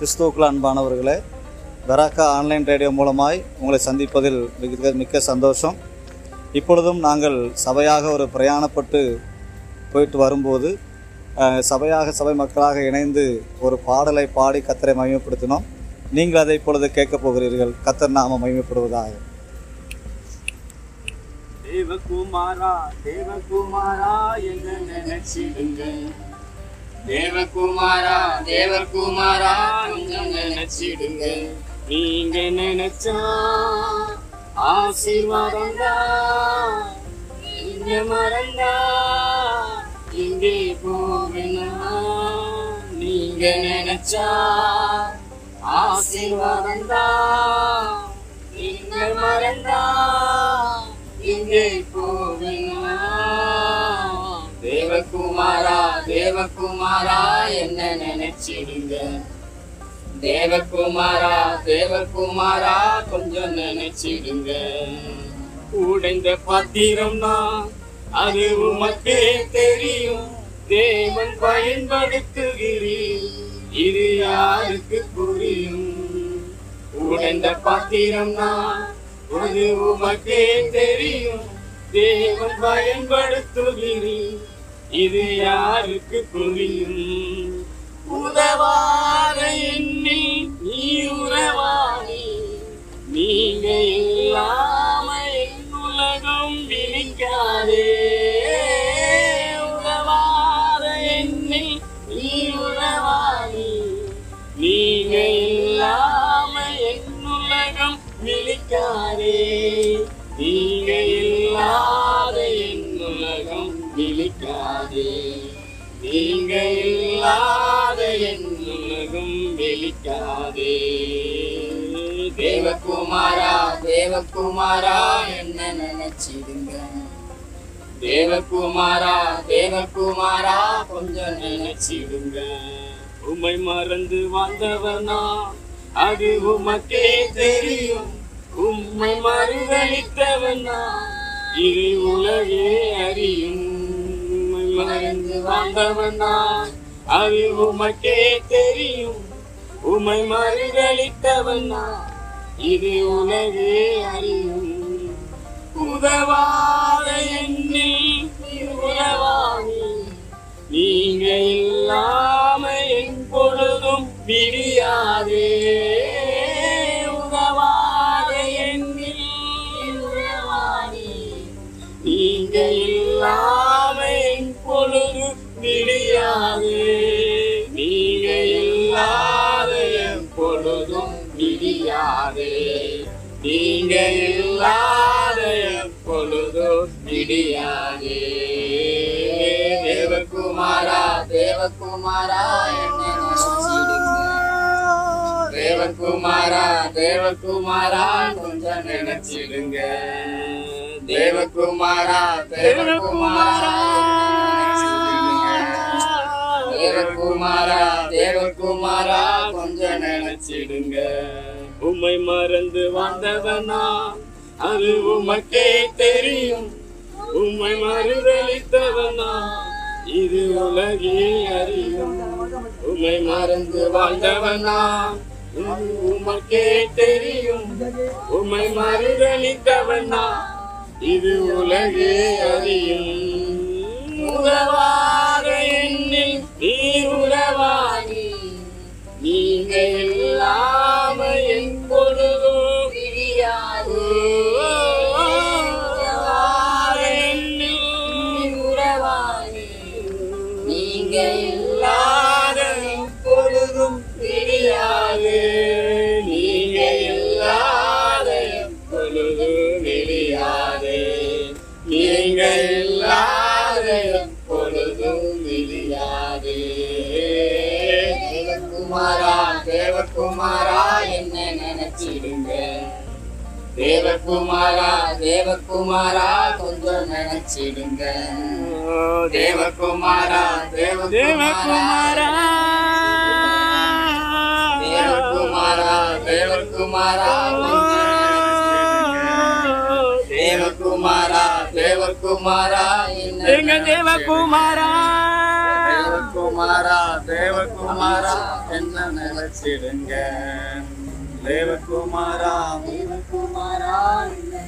கிறிஸ்துவுக்குள் அன்பானவர்களே Beracah online radio மூலமாய் உங்களை சந்திப்பதில் மிக மிக்க சந்தோஷம். இப்பொழுதும் நாங்கள் சபையாக ஒரு பிரயாணப்பட்டு போயிட்டு வரும்போது சபையாக சபை மக்களாக இணைந்து ஒரு பாடலை பாடி கத்தரை மகிமைப்படுத்தினோம். நீங்கள் அதை இப்பொழுது கேட்கப் போகிறீர்கள். கத்தர் நாம மகிமைப்படுவதாக. தேவகுமாரா தேவகுமாரா என்று நினைச்சிடுங்க தேவகுமாரா தேவகுமாரா கொஞ்சம் நினைச்சிடுங்க. நீங்க நினைச்சா ஆசீர்வாதம் நீங்க மறந்தா இங்கே போகணும் நீங்க நினைச்சா ஆசீர்வாதம் நீங்க மறந்தா தேவகுமாரா தேவகுமாரா என்ன நினைச்சிடுங்க? தேவகுமாரா தேவகுமாரா கொஞ்சம் நினைச்சிடுங்க. உடைந்த பத்திரம்னா அது உமக்கே தெரியும். தேவன் பயன்படுத்துகிறீர் இது யாருக்கு புரியும்? உடைந்த பாத்திரம்னா அது உமக்கே தெரியும். தேவன் பயன்படுத்துகிறீர் இது யாருக்கு புரியும்? உதவாத எண்ணி நீ உறவாணி நீங்க இல்லாம என் உலகம் விழிக்காதே உதவாத எண்ணி நீ உறவாணி நீங்க இல்லாம என் உலகம் விழிக்காதே நீங்க இல்லாத வெளிக்காதே. தேவகுமாரா தேவகுமாரா என்ன நினைச்சிடுங்க. தேவகுமாரா தேவகுமாரா கொஞ்சம் நினைச்சிடுங்க. உமை மறந்து வந்தவனா அது உமக்கே தெரியும். உம்மை மறுதளித்தவனா இது உலகே அறியும். உம்மை மறந்து வந்தவனா அது உமக்கே தெரியும். உமை மறுதளித்தவனா இது உலகே அறியும். உதவாத எண்ணில் நீ நீங்க இல்லாம என் பொழுதும் விடியாதே. உதவாத எண்ணில் நீ நீங்க இல்லாம விடியாதே நீங்க இல்லாத என் பொழுதும் விடியாதே நீங்க இல்லாத என் பொழுதும் விடியாதே தேவகுமாரா தேவகுமாரா தேவகுமாரா தேவகுமாரா கொஞ்சம் நினைச்சிடுங்க. தேவகுமாரா தேவகுமாரா தேவகுமாரா கொஞ்சம் நினைச்சிடுங்க. உம்மை மறந்து வந்தவனா அது உமக்கே தெரியும். உம்மை மறுதளித்தவனா இது உலகே அறியும். உம்மை மறந்து வாழ்ந்தவனா உமக்கே தெரியும். உம்மை மறுதளித்தவனா இது உலகே அறியும். உதவா இல்லாத என் பொழுதும் நீங்க இல்லாத என் பொழுதும் நீங்க இல்லாத தேவகுமாரா தேவகுமாரா தேவகுமாரா தேவகுமாரா கொஞ்சம் நினைச்சிடுங்க. தேவகுமாரா தேவகுமாரா. தேவகுமாரா தேவகுமாரா தேவகுமாரா தேவகுமாரா எங்க தேவகுமாரா? தேவகுமாரா தேவகுமாரா என்ன நினைச்சிடுங்க. தேவகுமாரா தேவகுமாரா என்னை